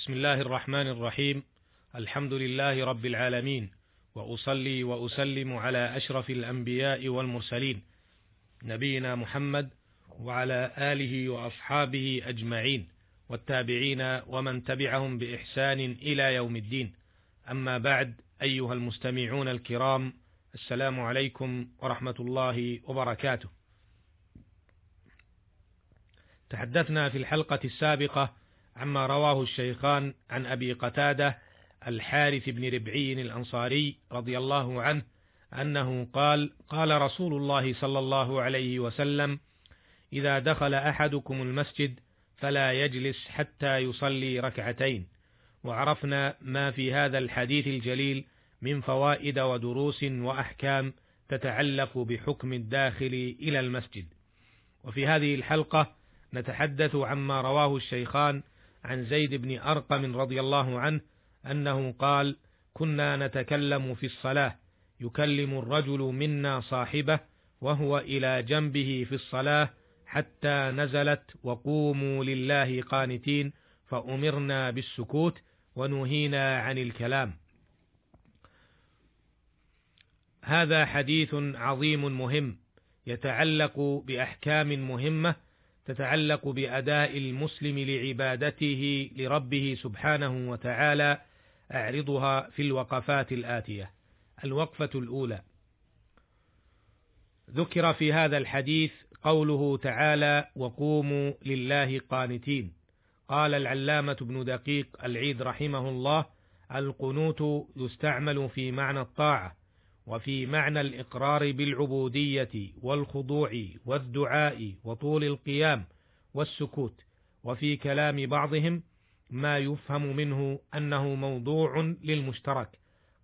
بسم الله الرحمن الرحيم. الحمد لله رب العالمين. وأصلي وأسلم على أشرف الأنبياء والمرسلين. نبينا محمد وعلى آله وأصحابه أجمعين. والتابعين ومن تبعهم بإحسان إلى يوم الدين. أما بعد أيها المستمعون الكرام السلام عليكم ورحمة الله وبركاته. تحدثنا في الحلقة السابقة عما رواه الشيخان عن أبي قتادة الحارث بن ربعي الأنصاري رضي الله عنه أنه قال قال رسول الله صلى الله عليه وسلم إذا دخل أحدكم المسجد فلا يجلس حتى يصلي ركعتين وعرفنا ما في هذا الحديث الجليل من فوائد ودروس وأحكام تتعلق بحكم الداخل إلى المسجد. وفي هذه الحلقة نتحدث عما رواه الشيخان عن زيد بن أرقم رضي الله عنه أنه قال كنا نتكلم في الصلاة يكلم الرجل منا صاحبه وهو إلى جنبه في الصلاة حتى نزلت وقوموا لله قانتين فأمرنا بالسكوت ونهينا عن الكلام. هذا حديث عظيم مهم يتعلق بأحكام مهمة تتعلق بأداء المسلم لعبادته لربه سبحانه وتعالى أعرضها في الوقفات الآتية. الوقفة الأولى. ذكر في هذا الحديث قوله تعالى وقوموا لله قانتين قال العلامة ابن دقيق العيد رحمه الله القنوت يستعمل في معنى الطاعة وفي معنى الإقرار بالعبودية والخضوع والدعاء وطول القيام والسكوت. وفي كلام بعضهم ما يفهم منه أنه موضوع للمشترك.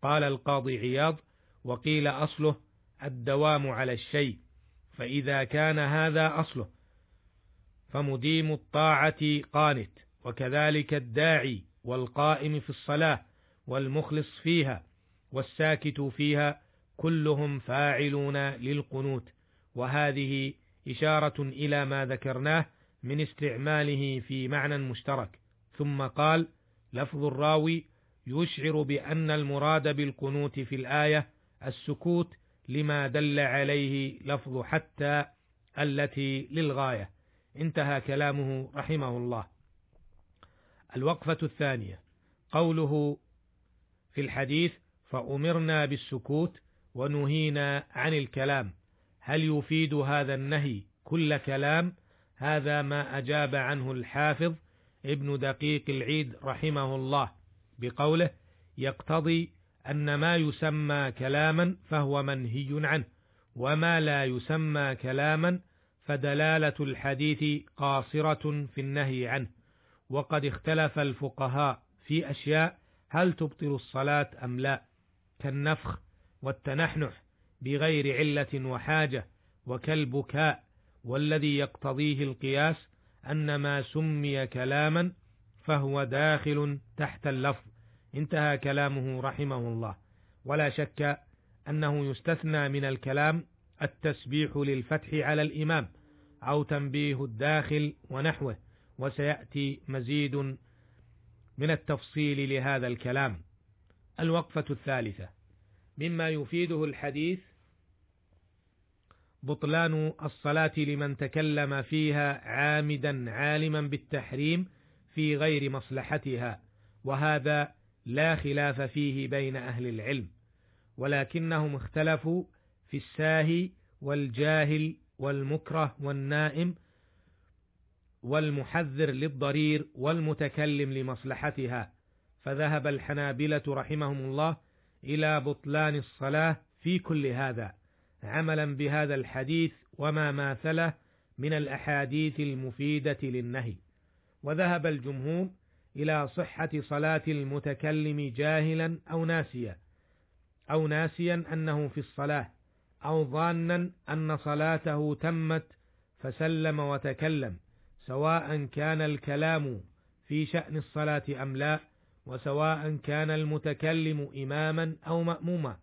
قال القاضي عياض وقيل أصله الدوام على الشيء فإذا كان هذا أصله فمديم الطاعة قانت وكذلك الداعي والقائم في الصلاة والمخلص فيها والساكت فيها كلهم فاعلون للقنوت وهذه إشارة إلى ما ذكرناه من استعماله في معنى مشترك. ثم قال لفظ الراوي يشعر بأن المراد بالقنوت في الآية السكوت لما دل عليه لفظ حتى التي للغاية. انتهى كلامه رحمه الله. الوقفة الثانية. قوله في الحديث فأمرنا بالسكوت ونهينا عن الكلام. هل يفيد هذا النهي كل كلام؟ هذا ما أجاب عنه الحافظ ابن دقيق العيد رحمه الله بقوله يقتضي أن ما يسمى كلاما فهو منهي عنه وما لا يسمى كلاما فدلالة الحديث قاصرة في النهي عنه. وقد اختلف الفقهاء في أشياء هل تبطل الصلاة أم لا؟ كالنفخ والتنحنح بغير علة وحاجة وكالبكاء والذي يقتضيه القياس أن ما سمي كلاما فهو داخل تحت اللفظ. انتهى كلامه رحمه الله. ولا شك أنه يستثنى من الكلام التسبيح للفتح على الإمام أو تنبيه الداخل ونحوه وسيأتي مزيد من التفصيل لهذا الكلام. الوقفة الثالثة. مما يفيده الحديث بطلان الصلاة لمن تكلم فيها عامدا عالما بالتحريم في غير مصلحتها وهذا لا خلاف فيه بين أهل العلم ولكنهم اختلفوا في الساهي والجاهل والمكره والنائم والمحذر للضرير والمتكلم لمصلحتها. فذهب الحنابلة رحمهم الله إلى بطلان الصلاة في كل هذا عملا بهذا الحديث وما ماثله من الأحاديث المفيدة للنهي. وذهب الجمهور إلى صحة صلاة المتكلم جاهلا أو ناسيا أو ناسيا أنه في الصلاة أو ظانا أن صلاته تمت فسلم وتكلم سواء كان الكلام في شأن الصلاة أم لا وسواء كان المتكلم إماما أو مأموما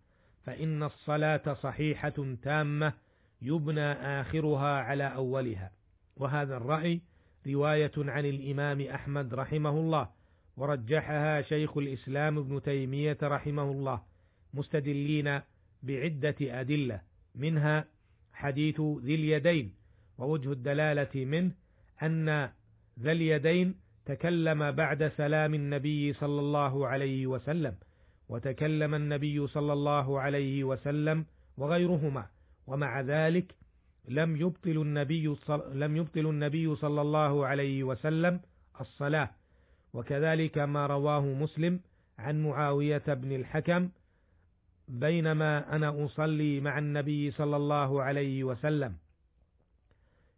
فإن الصلاة صحيحة تامة يبنى آخرها على أولها. وهذا الرأي رواية عن الإمام أحمد رحمه الله ورجحها شيخ الإسلام ابن تيمية رحمه الله مستدلين بعدة أدلة منها حديث ذي اليدين ووجه الدلالة منه أن ذا اليدين تكلم بعد سلام النبي صلى الله عليه وسلم وتكلم النبي صلى الله عليه وسلم وغيرهما ومع ذلك لم يبطل النبي لم يبطل النبي صلى الله عليه وسلم الصلاة. وكذلك ما رواه مسلم عن معاوية بن الحكم بينما أنا أصلي مع النبي صلى الله عليه وسلم.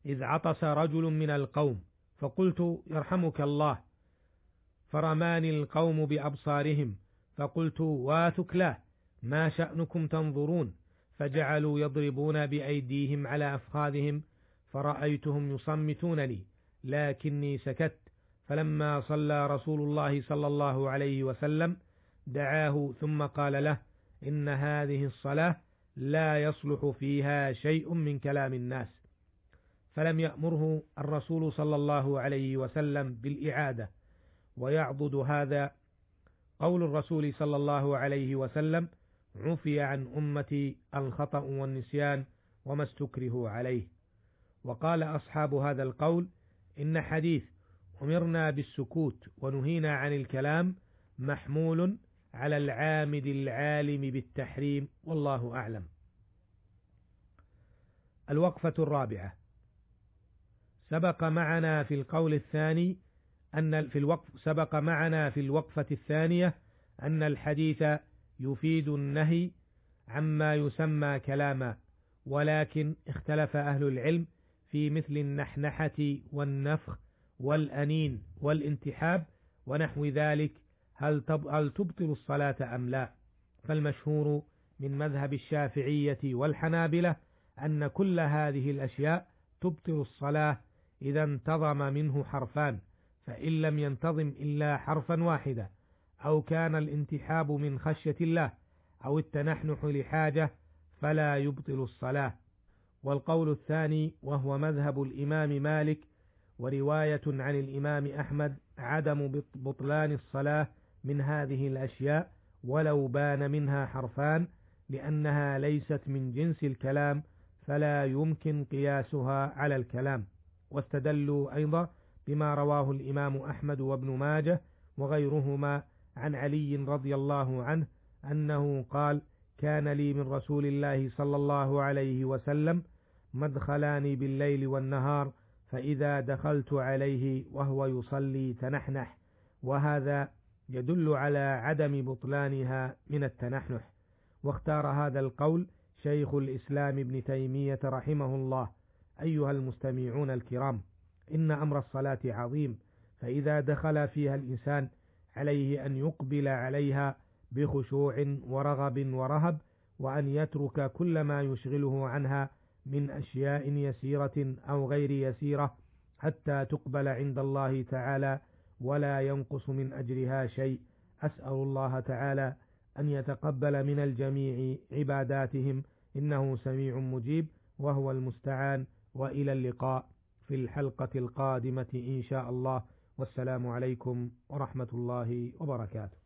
إذ عطس رجل من القوم فقلت يرحمك الله. فرماني القوم بأبصارهم فقلت واثك له ما شأنكم تنظرون؟ فجعلوا يضربون بأيديهم على أفخاذهم فرأيتهم يصمتونني لكني سكت. فلما صلى رسول الله صلى الله عليه وسلم دعاه ثم قال له إن هذه الصلاة لا يصلح فيها شيء من كلام الناس. فلم يأمره الرسول صلى الله عليه وسلم بالإعادة. ويعضد هذا قول الرسول صلى الله عليه وسلم عفي عن أمتي الخطأ والنسيان وما استكرهوا عليه. وقال أصحاب هذا القول إن حديث أمرنا بالسكوت ونهينا عن الكلام محمول على العامد العالم بالتحريم والله أعلم. الوقفة الرابعة. سبق معنا في القول الثاني أن في الوقف سبق معنا في الوقفة الثانية أن الحديث يفيد النهي عما يسمى كلاما ولكن اختلف أهل العلم في مثل النحنحة والنفخ والأنين والانتحاب ونحو ذلك هل هل تبطل الصلاة أم لا. فالمشهور من مذهب الشافعية والحنابلة أن كل هذه الأشياء تبطل الصلاة إذا انتظم منه حرفان فإن لم ينتظم إلا حرفا واحدا أو كان الانتحاب من خشية الله أو التنحنح لحاجة فلا يبطل الصلاة. والقول الثاني وهو مذهب الإمام مالك ورواية عن الإمام أحمد عدم بطلان الصلاة من هذه الأشياء ولو بان منها حرفان لأنها ليست من جنس الكلام فلا يمكن قياسها على الكلام. واستدلوا أيضا بما رواه الإمام أحمد وابن ماجه وغيرهما عن علي رضي الله عنه أنه قال كان لي من رسول الله صلى الله عليه وسلم مدخلان بالليل والنهار فإذا دخلت عليه وهو يصلي تنحنح وهذا يدل على عدم بطلانها من التنحنح واختار هذا القول شيخ الإسلام ابن تيمية رحمه الله. أيها المستمعون الكرام إن أمر الصلاة عظيم فإذا دخل فيها الإنسان عليه أن يقبل عليها بخشوع ورغب ورهب وأن يترك كل ما يشغله عنها من أشياء يسيرة أو غير يسيرة حتى تقبل عند الله تعالى ولا ينقص من أجرها شيء. أسأل الله تعالى أن يتقبل من الجميع عباداتهم إنه سميع مجيب وهو المستعان. وإلى اللقاء في الحلقة القادمة إن شاء الله. والسلام عليكم ورحمة الله وبركاته.